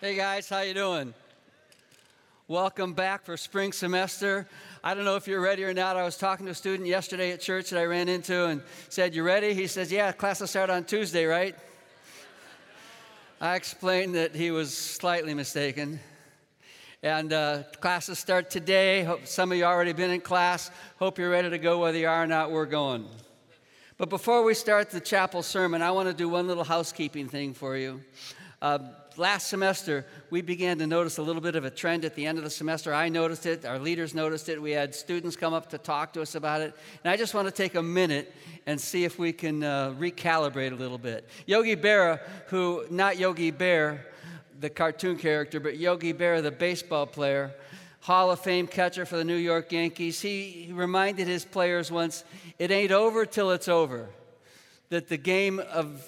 Hey guys, how you doing? Welcome back for spring semester. I don't know if you're ready or not. I was talking to a student yesterday at church that I ran into and said, "You ready?" He says, "Yeah, class will start on Tuesday, right?" I explained that he was slightly mistaken. And uh, classes start today. Hope some of you already been in class. Hope you're ready to go. Whether you are or not, we're going. But before we start the chapel sermon, I want to do one little housekeeping thing for you. Uh, last semester, we began to notice a little bit of a trend at the end of the semester. I noticed it, our leaders noticed it. We had students come up to talk to us about it. And I just want to take a minute and see if we can uh, recalibrate a little bit. Yogi Berra, who, not Yogi Bear, the cartoon character, but Yogi Berra, the baseball player, Hall of Fame catcher for the New York Yankees, he reminded his players once it ain't over till it's over. That the game of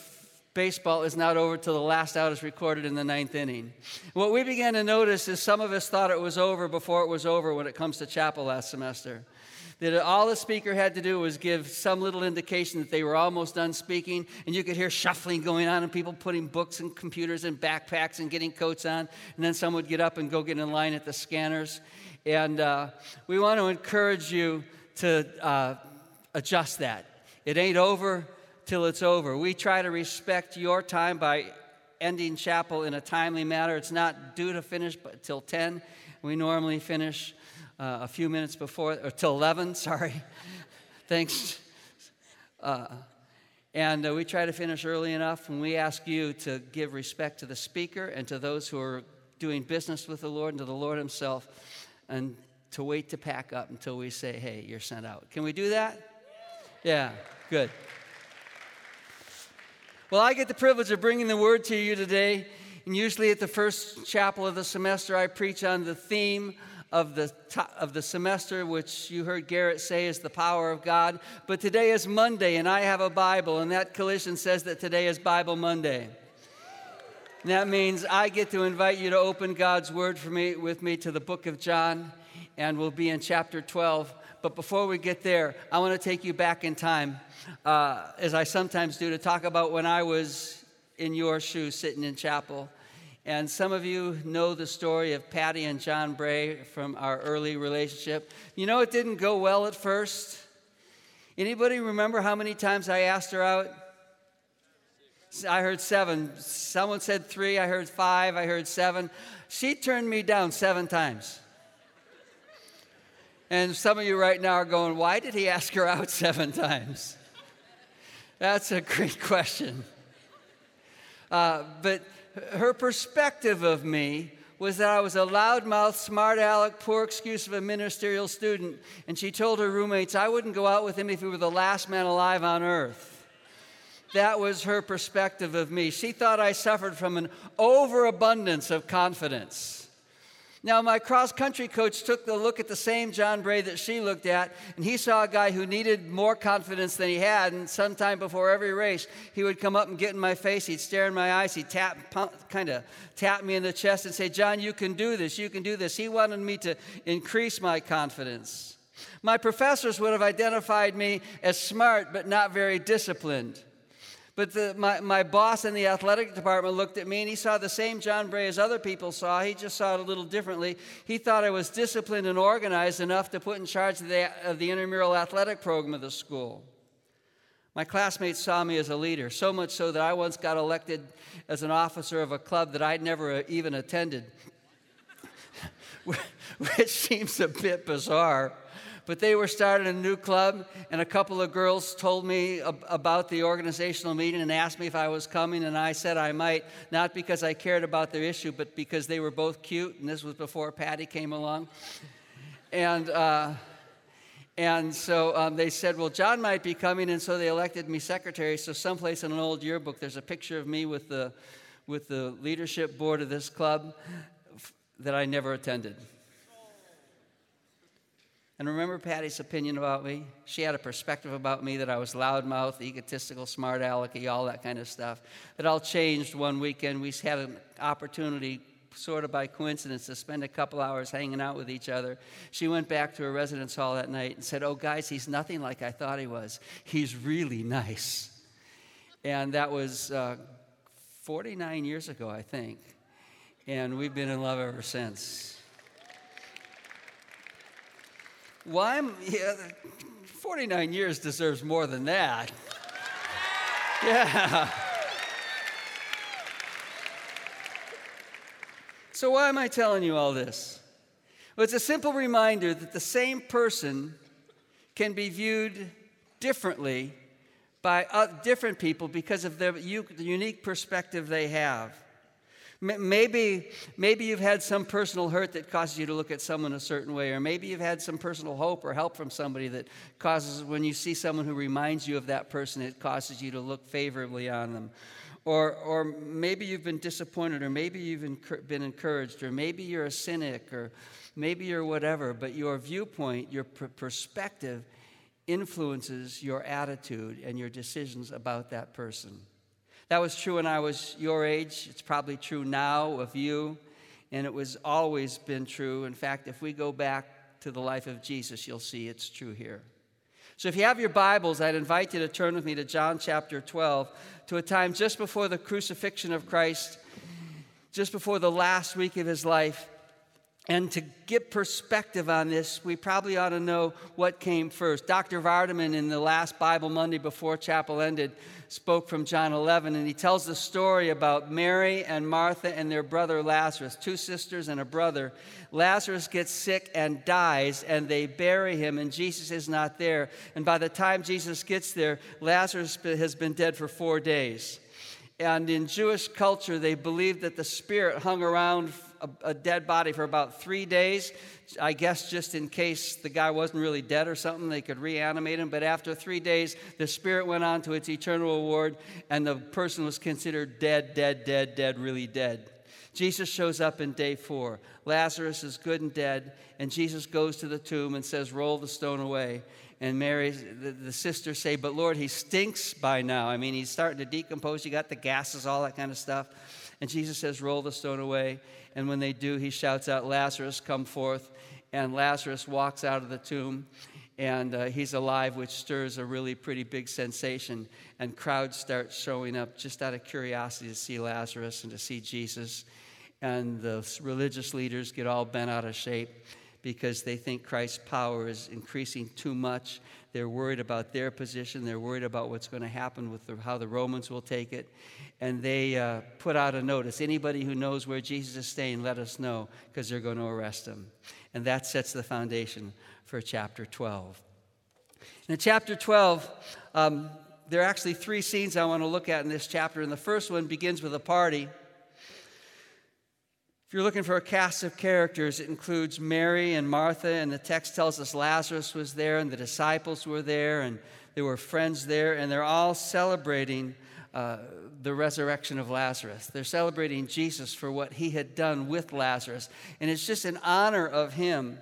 baseball is not over till the last out is recorded in the ninth inning. What we began to notice is some of us thought it was over before it was over when it comes to chapel last semester. That all the speaker had to do was give some little indication that they were almost done speaking, and you could hear shuffling going on and people putting books and computers and backpacks and getting coats on, and then some would get up and go get in line at the scanners. And uh, we want to encourage you to uh, adjust that. It ain't over till it's over. We try to respect your time by ending chapel in a timely manner. It's not due to finish but till 10. We normally finish uh, a few minutes before, or till 11, sorry. Thanks. Uh, and uh, we try to finish early enough, and we ask you to give respect to the speaker and to those who are doing business with the Lord and to the Lord Himself, and to wait to pack up until we say, hey, you're sent out. Can we do that? Yeah, good. Well, I get the privilege of bringing the word to you today. And usually at the first chapel of the semester, I preach on the theme of the, of the semester, which you heard Garrett say is the power of God. But today is Monday, and I have a Bible, and that collision says that today is Bible Monday. And that means I get to invite you to open God's Word for me, with me to the book of John, and we'll be in chapter 12. But before we get there, I want to take you back in time uh, as I sometimes do, to talk about when I was in your shoes sitting in chapel. And some of you know the story of Patty and John Bray from our early relationship. You know, it didn't go well at first. Anybody remember how many times I asked her out? I heard seven. Someone said three. I heard five. I heard seven. She turned me down seven times. And some of you right now are going, why did he ask her out seven times? That's a great question. Uh, but her perspective of me was that I was a loudmouth, smart aleck, poor excuse of a ministerial student. And she told her roommates I wouldn't go out with him if he were the last man alive on earth. That was her perspective of me. She thought I suffered from an overabundance of confidence. Now, my cross country coach took a look at the same John Bray that she looked at, and he saw a guy who needed more confidence than he had. And sometime before every race, he would come up and get in my face. He'd stare in my eyes. He'd tap, kind of tap me in the chest and say, John, you can do this. You can do this. He wanted me to increase my confidence. My professors would have identified me as smart, but not very disciplined. But the, my, my boss in the athletic department looked at me and he saw the same John Bray as other people saw. He just saw it a little differently. He thought I was disciplined and organized enough to put in charge of the, of the intramural athletic program of the school. My classmates saw me as a leader, so much so that I once got elected as an officer of a club that I'd never uh, even attended, which seems a bit bizarre. But they were starting a new club, and a couple of girls told me ab- about the organizational meeting and asked me if I was coming, and I said I might, not because I cared about their issue, but because they were both cute, and this was before Patty came along. And, uh, and so um, they said, Well, John might be coming, and so they elected me secretary. So, someplace in an old yearbook, there's a picture of me with the, with the leadership board of this club that I never attended. And remember Patty's opinion about me? She had a perspective about me that I was loudmouth, egotistical, smart alecky, all that kind of stuff. It all changed one weekend. We had an opportunity, sort of by coincidence, to spend a couple hours hanging out with each other. She went back to her residence hall that night and said, Oh, guys, he's nothing like I thought he was. He's really nice. And that was uh, 49 years ago, I think. and we've been in love ever since. Why yeah, 49 years deserves more than that. Yeah. So, why am I telling you all this? Well, it's a simple reminder that the same person can be viewed differently by uh, different people because of the unique perspective they have. Maybe, maybe you've had some personal hurt that causes you to look at someone a certain way, or maybe you've had some personal hope or help from somebody that causes, when you see someone who reminds you of that person, it causes you to look favorably on them. Or, or maybe you've been disappointed, or maybe you've been encouraged, or maybe you're a cynic, or maybe you're whatever, but your viewpoint, your perspective influences your attitude and your decisions about that person. That was true when I was your age. It's probably true now of you, and it was always been true. In fact, if we go back to the life of Jesus, you'll see it's true here. So if you have your Bibles, I'd invite you to turn with me to John chapter 12, to a time just before the crucifixion of Christ, just before the last week of his life. And to get perspective on this, we probably ought to know what came first. Dr. Vardaman, in the last Bible Monday before chapel ended, spoke from John 11, and he tells the story about Mary and Martha and their brother Lazarus, two sisters and a brother. Lazarus gets sick and dies, and they bury him, and Jesus is not there. And by the time Jesus gets there, Lazarus has been dead for four days. And in Jewish culture, they believed that the spirit hung around a, a, dead body for about three days. I guess just in case the guy wasn't really dead or something, they could reanimate him. But after three days, the spirit went on to its eternal reward, and the person was considered dead, dead, dead, dead, really dead. Jesus shows up in day four. Lazarus is good and dead, and Jesus goes to the tomb and says, Roll the stone away. And Mary, the, the sisters say, But Lord, he stinks by now. I mean, he's starting to decompose. You got the gases, all that kind of stuff. And Jesus says, Roll the stone away. And when they do, he shouts out, Lazarus, come forth. And Lazarus walks out of the tomb and uh, he's alive, which stirs a really pretty big sensation. And crowds start showing up just out of curiosity to see Lazarus and to see Jesus. And the religious leaders get all bent out of shape because they think Christ's power is increasing too much. They're worried about their position. They're worried about what's going to happen with the, how the Romans will take it. And they uh, put out a notice anybody who knows where Jesus is staying, let us know because they're going to arrest him. And that sets the foundation for chapter 12. In chapter 12, um, there are actually three scenes I want to look at in this chapter. And the first one begins with a party. If you're looking for a cast of characters, it includes Mary and Martha, and the text tells us Lazarus was there, and the disciples were there, and there were friends there, and they're all celebrating uh, the resurrection of Lazarus. They're celebrating Jesus for what he had done with Lazarus, and it's just an honor of him.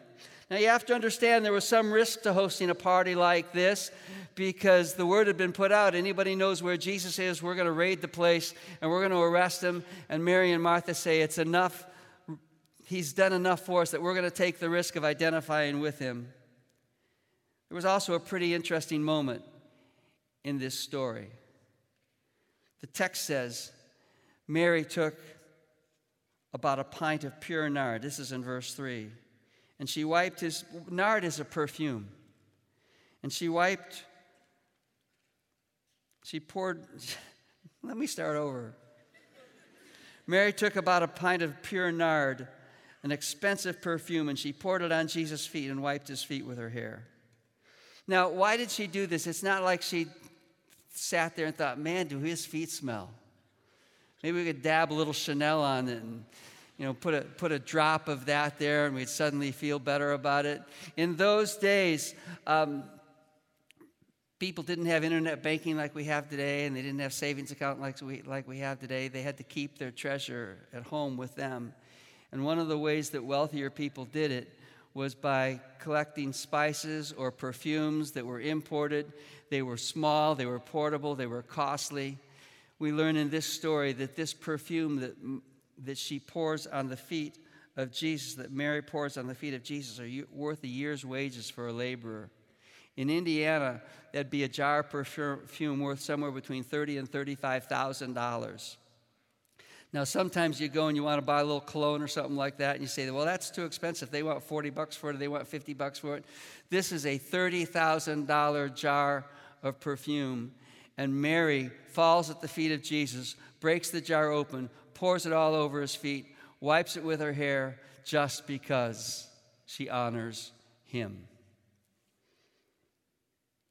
Now, you have to understand there was some risk to hosting a party like this because the word had been put out anybody knows where Jesus is, we're going to raid the place and we're going to arrest him. And Mary and Martha say, It's enough He's done enough for us that we're going to take the risk of identifying with him. There was also a pretty interesting moment in this story. The text says Mary took about a pint of pure nard. This is in verse 3. And she wiped his, nard is a perfume. And she wiped, she poured, let me start over. Mary took about a pint of pure nard an expensive perfume, and she poured it on Jesus' feet and wiped his feet with her hair. Now, why did she do this? It's not like she sat there and thought, man, do his feet smell? Maybe we could dab a little Chanel on it and you know, put a, put a drop of that there and we'd suddenly feel better about it. In those days, um, people didn't have internet banking like we have today and they didn't have savings account like we, like we have today. They had to keep their treasure at home with them. And one of the ways that wealthier people did it was by collecting spices or perfumes that were imported. They were small, they were portable, they were costly. We learn in this story that this perfume that, that she pours on the feet of Jesus, that Mary pours on the feet of Jesus, are worth a year's wages for a laborer. In Indiana, that'd be a jar of perfume worth somewhere between thirty and thirty-five thousand dollars. Now, sometimes you go and you want to buy a little cologne or something like that, and you say, well, that's too expensive. They want 40 bucks for it, they want 50 bucks for it. This is a $30,000 jar of perfume. And Mary falls at the feet of Jesus, breaks the jar open, pours it all over his feet, wipes it with her hair, just because she honors him.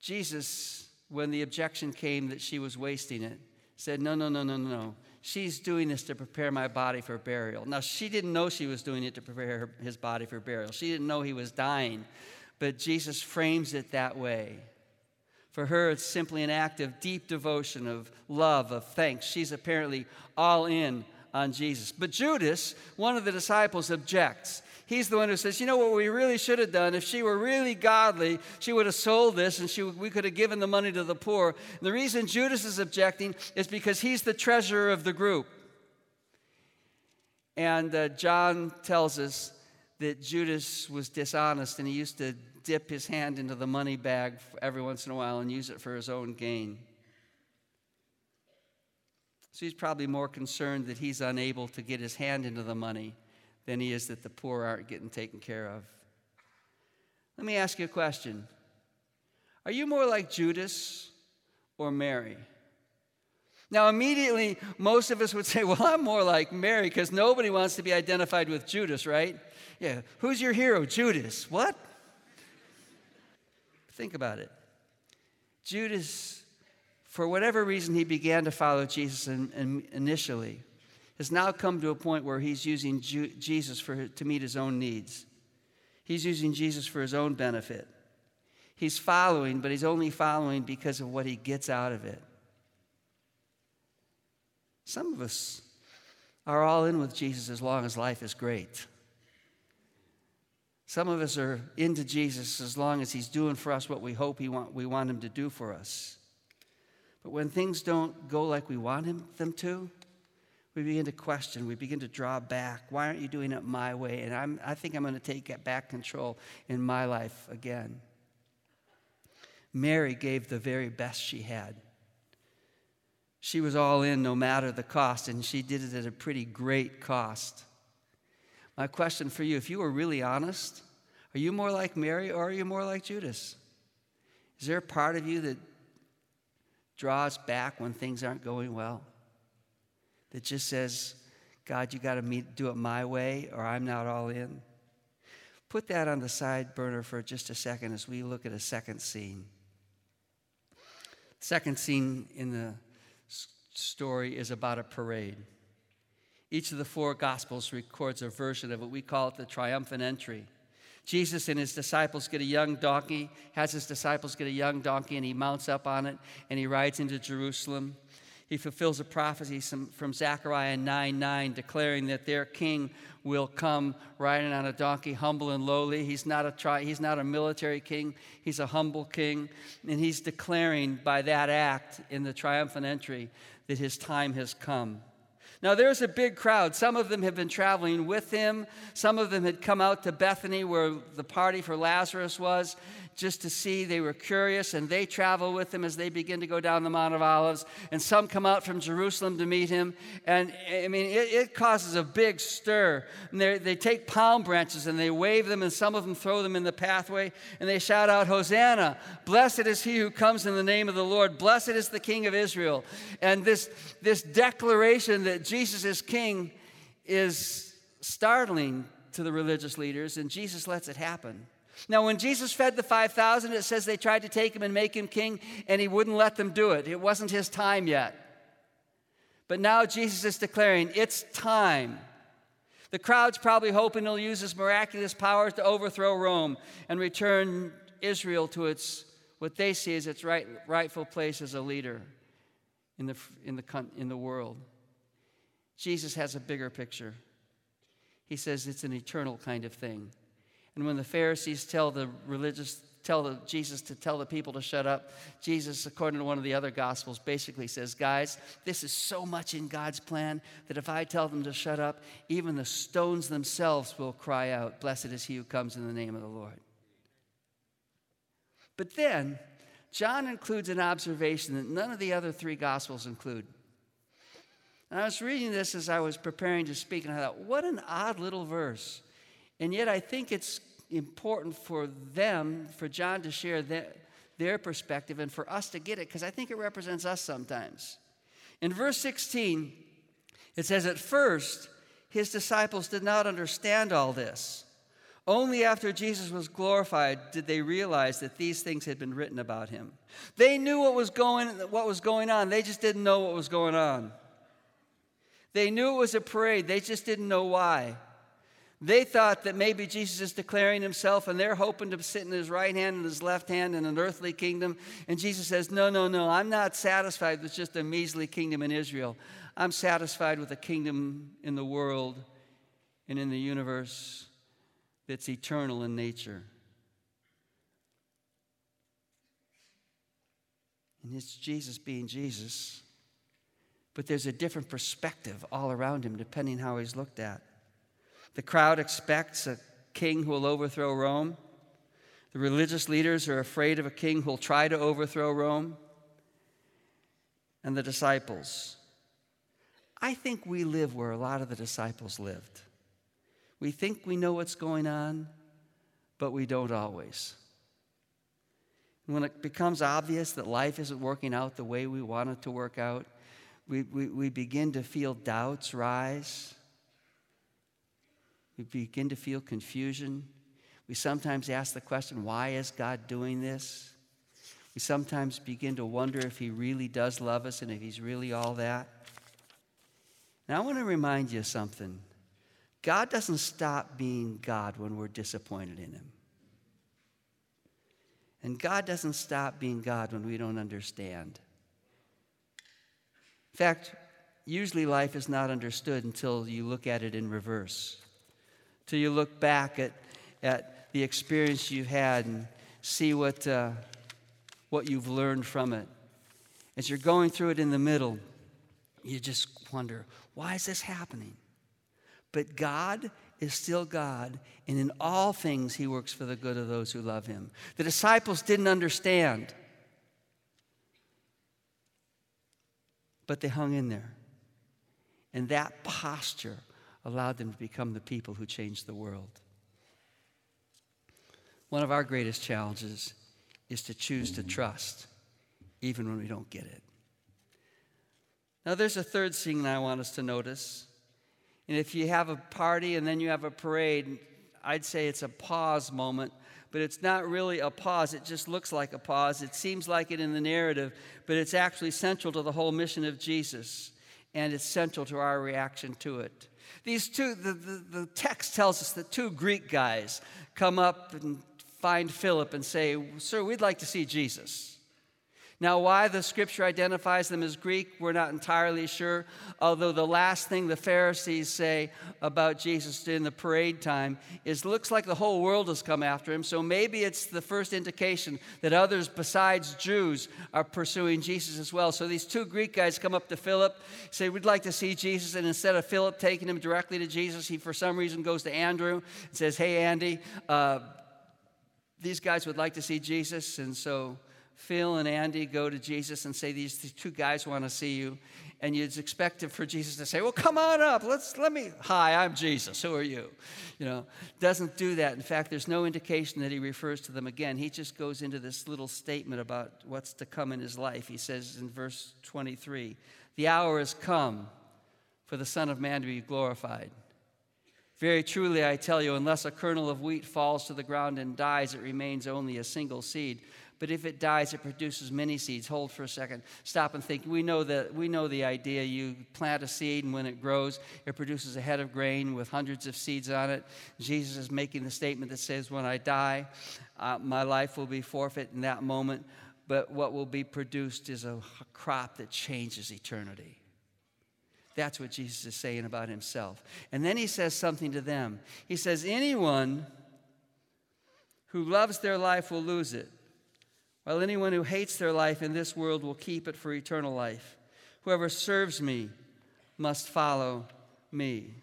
Jesus, when the objection came that she was wasting it, said, No, no, no, no, no she's doing this to prepare my body for burial. Now, she didn't know she was doing it to prepare his body for burial. She didn't know he was dying, but Jesus frames it that way. For her, it's simply an act of deep devotion, of love, of thanks. She's apparently all in on Jesus. But Judas, one of the disciples, objects. He's the one who says, You know what we really should have done? If she were really godly, she would have sold this and she, we could have given the money to the poor. And the reason Judas is objecting is because he's the treasurer of the group. And uh, John tells us that Judas was dishonest and he used to dip his hand into the money bag every once in a while and use it for his own gain. So he's probably more concerned that he's unable to get his hand into the money than he is that the poor aren't getting taken care of. Let me ask you a question Are you more like Judas or Mary? Now, immediately, most of us would say, Well, I'm more like Mary because nobody wants to be identified with Judas, right? Yeah. Who's your hero? Judas. What? Think about it. Judas, for whatever reason, he began to follow Jesus in, in, initially has now come to a point where he's using Jesus for, to meet his own needs. He's using Jesus for his own benefit. He's following, but he's only following because of what he gets out of it. Some of us are all in with Jesus as long as life is great. Some of us are into Jesus as long as he's doing for us what we hope he want, we want him to do for us. But when things don't go like we want him, them to, we begin to question, we begin to draw back. Why aren't you doing it my way? And I'm, I think I'm going to take back control in my life again. Mary gave the very best she had. She was all in no matter the cost, and she did it at a pretty great cost. My question for you if you were really honest, are you more like Mary or are you more like Judas? Is there a part of you that draws back when things aren't going well? That just says, God, you got to do it my way or I'm not all in? Put that on the side burner for just a second as we look at a second scene. Second scene in the story is about a parade. Each of the four Gospels records a version of it. We call it the triumphant entry. Jesus and his disciples get a young donkey, has his disciples get a young donkey, and he mounts up on it and he rides into Jerusalem. He fulfills a prophecy from Zechariah 9 9, declaring that their king will come riding on a donkey, humble and lowly. He's not a, tri- he's not a military king, he's a humble king. And he's declaring by that act in the triumphant entry that his time has come. Now, there's a big crowd. Some of them have been traveling with him. Some of them had come out to Bethany, where the party for Lazarus was just to see. They were curious, and they travel with him as they begin to go down the Mount of Olives. And some come out from Jerusalem to meet him. And I mean, it, it causes a big stir. And they take palm branches and they wave them, and some of them throw them in the pathway, and they shout out, Hosanna! Blessed is he who comes in the name of the Lord. Blessed is the King of Israel. And this, this declaration that Jesus is King is startling to the religious leaders, and Jesus lets it happen. Now, when Jesus fed the 5,000, it says they tried to take him and make him king, and he wouldn't let them do it. It wasn't his time yet. But now Jesus is declaring, it's time. The crowd's probably hoping he'll use his miraculous powers to overthrow Rome and return Israel to its, what they see as its right, rightful place as a leader in the, in, the, in the world. Jesus has a bigger picture. He says it's an eternal kind of thing. And when the Pharisees tell the religious, tell the, Jesus to tell the people to shut up, Jesus, according to one of the other gospels, basically says, Guys, this is so much in God's plan that if I tell them to shut up, even the stones themselves will cry out, Blessed is he who comes in the name of the Lord. But then, John includes an observation that none of the other three gospels include. And I was reading this as I was preparing to speak, and I thought, what an odd little verse. And yet I think it's important for them, for John to share their, perspective, and for us to get it, because I think it represents us sometimes. In verse 16, it says, At first, his disciples did not understand all this. Only after Jesus was glorified did they realize that these things had been written about him. They knew what was going, what was going on, they just didn't know what was going on. They knew it was a parade, they just didn't know why. They thought that maybe Jesus is declaring himself and they're hoping to sit in his right hand and his left hand in an earthly kingdom. And Jesus says, No, no, no, I'm not satisfied with just a measly kingdom in Israel. I'm satisfied with a kingdom in the world and in the universe that's eternal in nature. And it's Jesus being Jesus. But there's a different perspective all around him depending how he's looked at. The crowd expects a king who will overthrow Rome. The religious leaders are afraid of a king who will try to overthrow Rome. And the disciples. I think we live where a lot of the disciples lived. We think we know what's going on, but we don't always. when it becomes obvious that life isn't working out the way we want it to work out, we, we, we begin to feel doubts rise. We begin to feel confusion. We sometimes ask the question, why is God doing this? We sometimes begin to wonder if He really does love us and if He's really all that. Now, I want to remind you something God doesn't stop being God when we're disappointed in Him. And God doesn't stop being God when we don't understand. In fact, usually life is not understood until you look at it in reverse till you look back at, at the experience you've had and see what, uh, what you've learned from it. As you're going through it in the middle, you just wonder, why is this happening? But God is still God, and in all things, He works for the good of those who love Him. The disciples didn't understand, but they hung in there. And that posture allowed them to become the people who changed the world. One of our greatest challenges is to choose to trust, even when we don't get it. Now, there's a third thing I want us to notice. And if you have a party and then you have a parade, I'd say it's a pause moment, but it's not really a pause. It just looks like a pause. It seems like it in the narrative, but it's actually central to the whole mission of Jesus, and it's central to our reaction to it. These two, the, the, the text tells us that two Greek guys come up and find Philip and say, Sir, we'd like to see Jesus. Now, why the scripture identifies them as Greek, we're not entirely sure. Although the last thing the Pharisees say about Jesus in the parade time is looks like the whole world has come after him. So maybe it's the first indication that others besides Jews are pursuing Jesus as well. So these two Greek guys come up to Philip, say, We'd like to see Jesus. And instead of Philip taking him directly to Jesus, he for some reason goes to Andrew and says, Hey, Andy, uh, these guys would like to see Jesus. And so Phil and Andy go to Jesus and say, These two guys want to see you. And you'd expect for Jesus to say, Well, come on up. Let's let me. Hi, I'm Jesus. Who are you? You know, doesn't do that. In fact, there's no indication that he refers to them again. He just goes into this little statement about what's to come in his life. He says in verse 23, The hour has come for the Son of Man to be glorified. Very truly, I tell you, unless a kernel of wheat falls to the ground and dies, it remains only a single seed but if it dies, it produces many seeds. Hold for a second. Stop and think. We know that we know the idea. You plant a seed, and when it grows, it produces a head of grain with hundreds of seeds on it. Jesus is making the statement that says, "When I die, uh, my life will be forfeit in that moment." But what will be produced is a crop that changes eternity. That's what Jesus is saying about himself. And then he says something to them. He says, Anyone who loves their life will lose it while anyone who hates their life in this world will keep it for eternal life. Whoever serves me must follow me.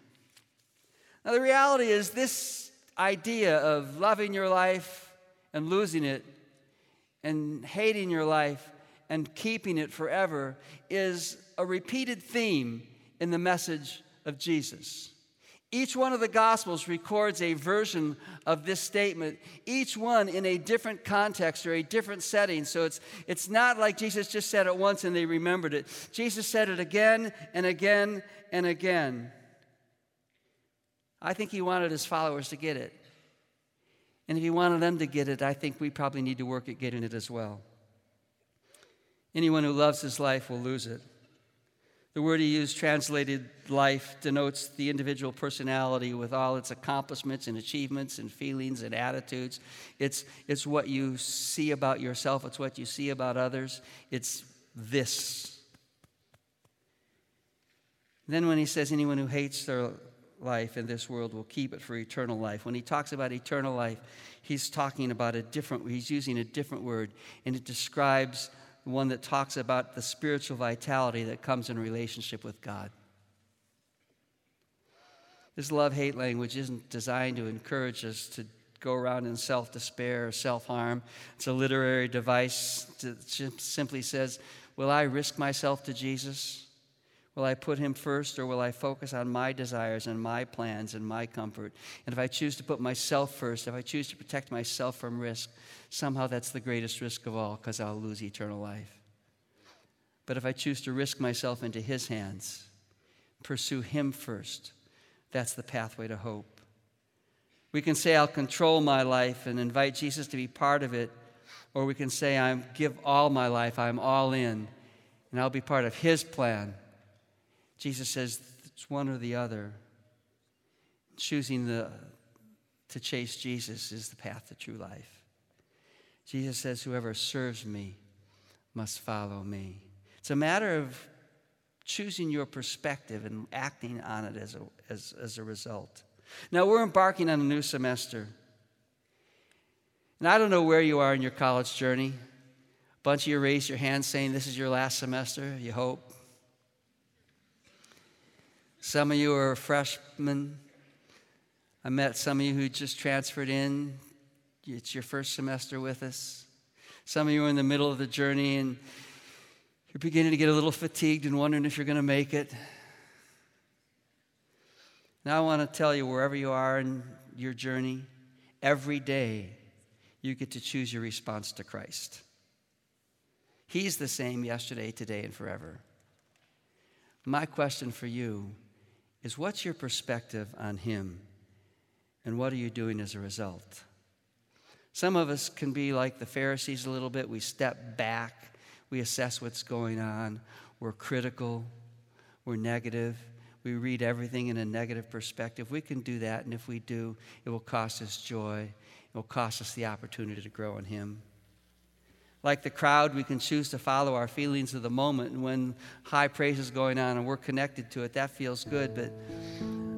Now, the reality is, this idea of loving your life and losing it, and hating your life and keeping it forever, is a repeated theme in the message of Jesus. Each one of the Gospels records a version of this statement, each one in a different context or a different setting. So it's, it's not like Jesus just said it once and they remembered it. Jesus said it again and again and again. I think he wanted his followers to get it. And if he wanted them to get it, I think we probably need to work at getting it as well. Anyone who loves his life will lose it. The word he used, translated life, denotes the individual personality with all its accomplishments and achievements and feelings and attitudes. It's, it's what you see about yourself, it's what you see about others. It's this. Then, when he says, anyone who hates their life in this world will keep it for eternal life. When he talks about eternal life, he's talking about a different, he's using a different word, and it describes one that talks about the spiritual vitality that comes in relationship with God. This love hate language isn't designed to encourage us to go around in self despair or self harm. It's a literary device that simply says, Will I risk myself to Jesus? Will I put him first or will I focus on my desires and my plans and my comfort? And if I choose to put myself first, if I choose to protect myself from risk, somehow that's the greatest risk of all because I'll lose eternal life. But if I choose to risk myself into his hands, pursue him first, that's the pathway to hope. We can say, I'll control my life and invite Jesus to be part of it, or we can say, I give all my life, I'm all in, and I'll be part of his plan Jesus says it's one or the other. Choosing the, to chase Jesus is the path to true life. Jesus says, Whoever serves me must follow me. It's a matter of choosing your perspective and acting on it as a, as, as a result. Now, we're embarking on a new semester. And I don't know where you are in your college journey. A bunch of you raised your hands saying this is your last semester, you hope. Some of you are freshmen. I met some of you who just transferred in. It's your first semester with us. Some of you are in the middle of the journey and you're beginning to get a little fatigued and wondering if you're going to make it. Now, I want to tell you wherever you are in your journey, every day you get to choose your response to Christ. He's the same yesterday, today, and forever. My question for you is what's your perspective on Him? And what are you doing as a result? Some of us can be like the Pharisees a little bit. We step back, we assess what's going on, we're critical, we're negative. We read everything in a negative perspective. We can do that, and if we do, it will cost us joy. It will cost us the opportunity to grow in Him. Like the crowd, we can choose to follow our feelings of the moment. And when high praise is going on and we're connected to it, that feels good. But,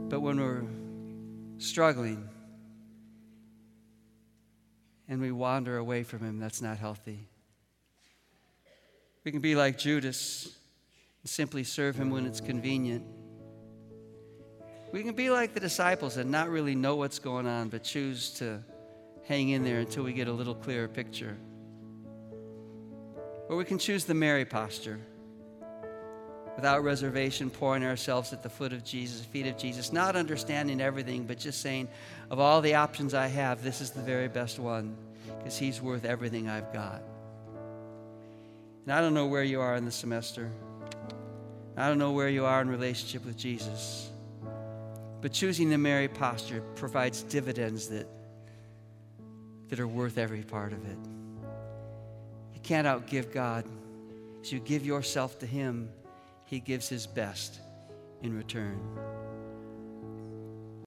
but when we're struggling and we wander away from Him, that's not healthy. We can be like Judas and simply serve Him when it's convenient. We can be like the disciples and not really know what's going on, but choose to hang in there until we get a little clearer picture. Or we can choose the Mary posture without reservation, pouring ourselves at the foot of Jesus, feet of Jesus, not understanding everything, but just saying, of all the options I have, this is the very best one because He's worth everything I've got. And I don't know where you are in the semester. I don't know where you are in relationship with Jesus. But choosing the Mary posture provides dividends that, that are worth every part of it. Can't outgive God. As you give yourself to Him, He gives His best in return.